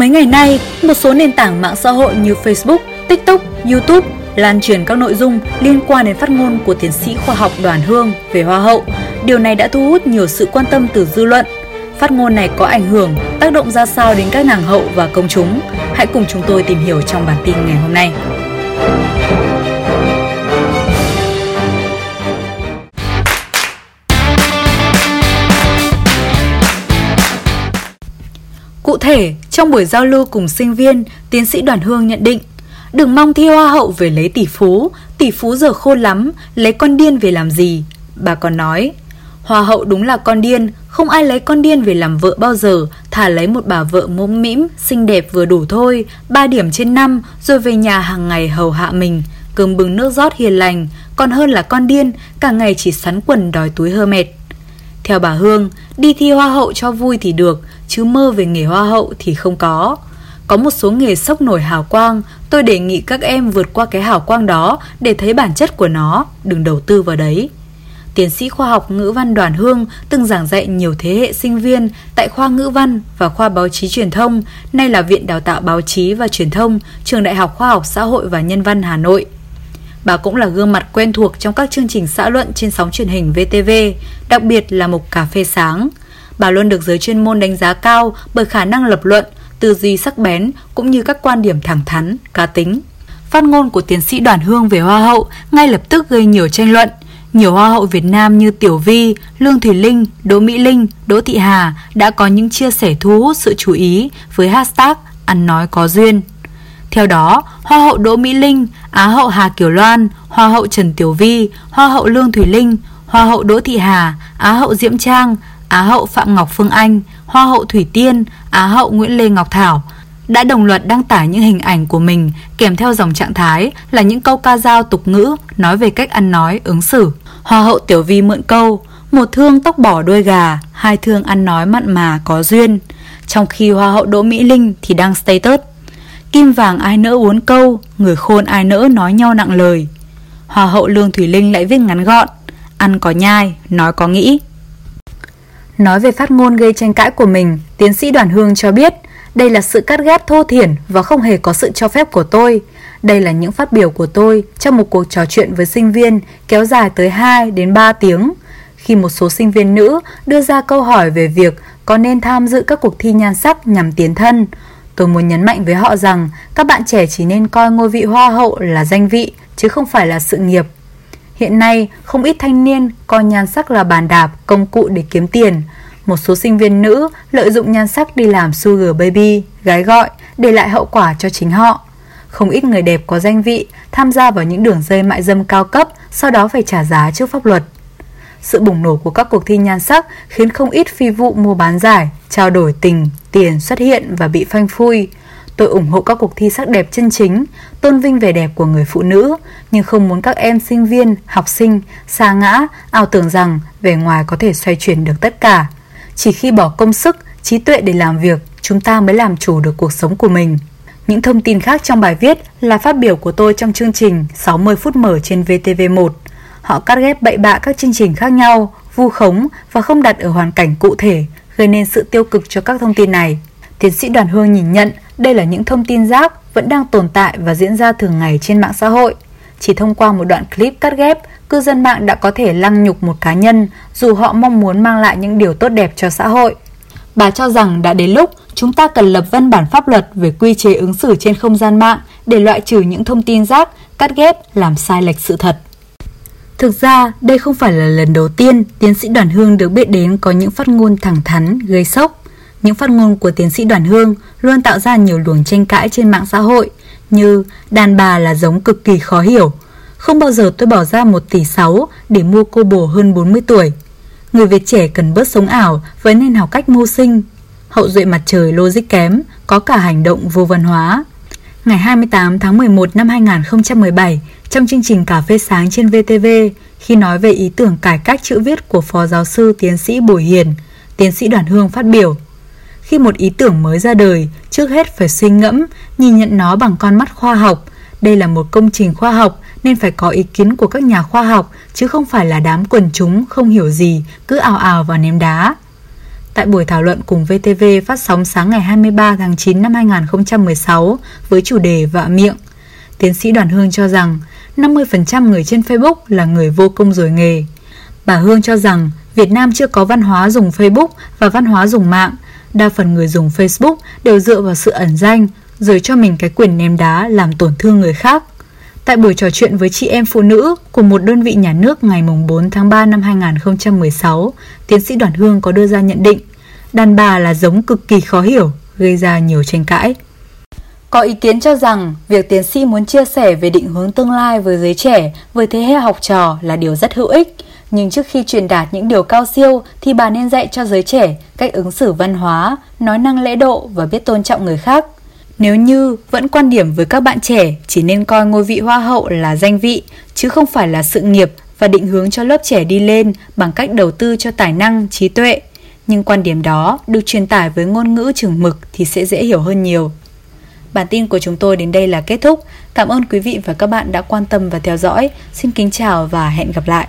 Mấy ngày nay, một số nền tảng mạng xã hội như Facebook, TikTok, YouTube lan truyền các nội dung liên quan đến phát ngôn của tiến sĩ khoa học Đoàn Hương về Hoa hậu. Điều này đã thu hút nhiều sự quan tâm từ dư luận. Phát ngôn này có ảnh hưởng, tác động ra sao đến các nàng hậu và công chúng? Hãy cùng chúng tôi tìm hiểu trong bản tin ngày hôm nay. Cụ thể, trong buổi giao lưu cùng sinh viên, tiến sĩ Đoàn Hương nhận định Đừng mong thi hoa hậu về lấy tỷ phú, tỷ phú giờ khôn lắm, lấy con điên về làm gì? Bà còn nói, Hoa hậu đúng là con điên, không ai lấy con điên về làm vợ bao giờ, thả lấy một bà vợ mũm mĩm, xinh đẹp vừa đủ thôi, 3 điểm trên năm rồi về nhà hàng ngày hầu hạ mình, cơm bừng nước rót hiền lành, còn hơn là con điên, cả ngày chỉ sắn quần đòi túi hơ mệt. Theo bà Hương, đi thi hoa hậu cho vui thì được, chứ mơ về nghề hoa hậu thì không có. Có một số nghề sốc nổi hào quang, tôi đề nghị các em vượt qua cái hào quang đó để thấy bản chất của nó, đừng đầu tư vào đấy. Tiến sĩ khoa học ngữ văn Đoàn Hương từng giảng dạy nhiều thế hệ sinh viên tại khoa ngữ văn và khoa báo chí truyền thông, nay là Viện Đào tạo Báo chí và Truyền thông, Trường Đại học Khoa học Xã hội và Nhân văn Hà Nội. Bà cũng là gương mặt quen thuộc trong các chương trình xã luận trên sóng truyền hình VTV, đặc biệt là mục cà phê sáng. Bà luôn được giới chuyên môn đánh giá cao bởi khả năng lập luận, tư duy sắc bén cũng như các quan điểm thẳng thắn, cá tính. Phát ngôn của tiến sĩ Đoàn Hương về Hoa hậu ngay lập tức gây nhiều tranh luận. Nhiều Hoa hậu Việt Nam như Tiểu Vi, Lương Thùy Linh, Đỗ Mỹ Linh, Đỗ Thị Hà đã có những chia sẻ thu hút sự chú ý với hashtag ăn nói có duyên. Theo đó, Hoa hậu Đỗ Mỹ Linh, Á hậu Hà Kiều Loan, Hoa hậu Trần Tiểu Vi, Hoa hậu Lương Thùy Linh, Hoa hậu Đỗ Thị Hà, Á hậu Diễm Trang, Á hậu Phạm Ngọc Phương Anh, Hoa hậu Thủy Tiên, Á hậu Nguyễn Lê Ngọc Thảo đã đồng loạt đăng tải những hình ảnh của mình kèm theo dòng trạng thái là những câu ca dao tục ngữ nói về cách ăn nói, ứng xử. Hoa hậu Tiểu Vi mượn câu một thương tóc bỏ đuôi gà, hai thương ăn nói mặn mà có duyên. Trong khi Hoa hậu Đỗ Mỹ Linh thì đăng status Kim vàng ai nỡ uốn câu, người khôn ai nỡ nói nhau nặng lời. Hòa hậu Lương Thủy Linh lại viết ngắn gọn, ăn có nhai, nói có nghĩ. Nói về phát ngôn gây tranh cãi của mình, tiến sĩ Đoàn Hương cho biết, đây là sự cắt ghép thô thiển và không hề có sự cho phép của tôi. Đây là những phát biểu của tôi trong một cuộc trò chuyện với sinh viên kéo dài tới 2 đến 3 tiếng. Khi một số sinh viên nữ đưa ra câu hỏi về việc có nên tham dự các cuộc thi nhan sắc nhằm tiến thân, tôi muốn nhấn mạnh với họ rằng các bạn trẻ chỉ nên coi ngôi vị hoa hậu là danh vị chứ không phải là sự nghiệp. Hiện nay, không ít thanh niên coi nhan sắc là bàn đạp, công cụ để kiếm tiền. Một số sinh viên nữ lợi dụng nhan sắc đi làm sugar baby, gái gọi, để lại hậu quả cho chính họ. Không ít người đẹp có danh vị tham gia vào những đường dây mại dâm cao cấp, sau đó phải trả giá trước pháp luật. Sự bùng nổ của các cuộc thi nhan sắc khiến không ít phi vụ mua bán giải, trao đổi tình, tiền xuất hiện và bị phanh phui. Tôi ủng hộ các cuộc thi sắc đẹp chân chính, tôn vinh vẻ đẹp của người phụ nữ, nhưng không muốn các em sinh viên, học sinh xa ngã, ảo tưởng rằng vẻ ngoài có thể xoay chuyển được tất cả. Chỉ khi bỏ công sức, trí tuệ để làm việc, chúng ta mới làm chủ được cuộc sống của mình. Những thông tin khác trong bài viết là phát biểu của tôi trong chương trình 60 phút mở trên VTV1. Họ cắt ghép bậy bạ các chương trình khác nhau, vu khống và không đặt ở hoàn cảnh cụ thể, gây nên sự tiêu cực cho các thông tin này. Tiến sĩ Đoàn Hương nhìn nhận đây là những thông tin rác vẫn đang tồn tại và diễn ra thường ngày trên mạng xã hội. Chỉ thông qua một đoạn clip cắt ghép, cư dân mạng đã có thể lăng nhục một cá nhân dù họ mong muốn mang lại những điều tốt đẹp cho xã hội. Bà cho rằng đã đến lúc chúng ta cần lập văn bản pháp luật về quy chế ứng xử trên không gian mạng để loại trừ những thông tin rác, cắt ghép, làm sai lệch sự thật. Thực ra, đây không phải là lần đầu tiên tiến sĩ Đoàn Hương được biết đến có những phát ngôn thẳng thắn, gây sốc. Những phát ngôn của tiến sĩ Đoàn Hương luôn tạo ra nhiều luồng tranh cãi trên mạng xã hội như đàn bà là giống cực kỳ khó hiểu. Không bao giờ tôi bỏ ra 1 tỷ 6 để mua cô bồ hơn 40 tuổi. Người Việt trẻ cần bớt sống ảo với nên học cách mưu sinh. Hậu duệ mặt trời logic kém, có cả hành động vô văn hóa. Ngày 28 tháng 11 năm 2017, trong chương trình Cà phê sáng trên VTV, khi nói về ý tưởng cải cách chữ viết của Phó Giáo sư Tiến sĩ Bùi Hiền, Tiến sĩ Đoàn Hương phát biểu – khi một ý tưởng mới ra đời, trước hết phải suy ngẫm, nhìn nhận nó bằng con mắt khoa học. Đây là một công trình khoa học nên phải có ý kiến của các nhà khoa học chứ không phải là đám quần chúng không hiểu gì cứ ào ào vào ném đá. tại buổi thảo luận cùng VTV phát sóng sáng ngày 23 tháng 9 năm 2016 với chủ đề Vạ miệng. Tiến sĩ Đoàn Hương cho rằng 50% người trên Facebook là người vô công rồi nghề. Bà Hương cho rằng Việt Nam chưa có văn hóa dùng Facebook và văn hóa dùng mạng. Đa phần người dùng Facebook đều dựa vào sự ẩn danh, rồi cho mình cái quyền ném đá làm tổn thương người khác. Tại buổi trò chuyện với chị em phụ nữ của một đơn vị nhà nước ngày 4 tháng 3 năm 2016, tiến sĩ Đoàn Hương có đưa ra nhận định đàn bà là giống cực kỳ khó hiểu, gây ra nhiều tranh cãi. Có ý kiến cho rằng việc tiến sĩ muốn chia sẻ về định hướng tương lai với giới trẻ, với thế hệ học trò là điều rất hữu ích. Nhưng trước khi truyền đạt những điều cao siêu thì bà nên dạy cho giới trẻ cách ứng xử văn hóa, nói năng lễ độ và biết tôn trọng người khác. Nếu như vẫn quan điểm với các bạn trẻ chỉ nên coi ngôi vị hoa hậu là danh vị chứ không phải là sự nghiệp và định hướng cho lớp trẻ đi lên bằng cách đầu tư cho tài năng, trí tuệ. Nhưng quan điểm đó được truyền tải với ngôn ngữ chừng mực thì sẽ dễ hiểu hơn nhiều. Bản tin của chúng tôi đến đây là kết thúc. Cảm ơn quý vị và các bạn đã quan tâm và theo dõi. Xin kính chào và hẹn gặp lại.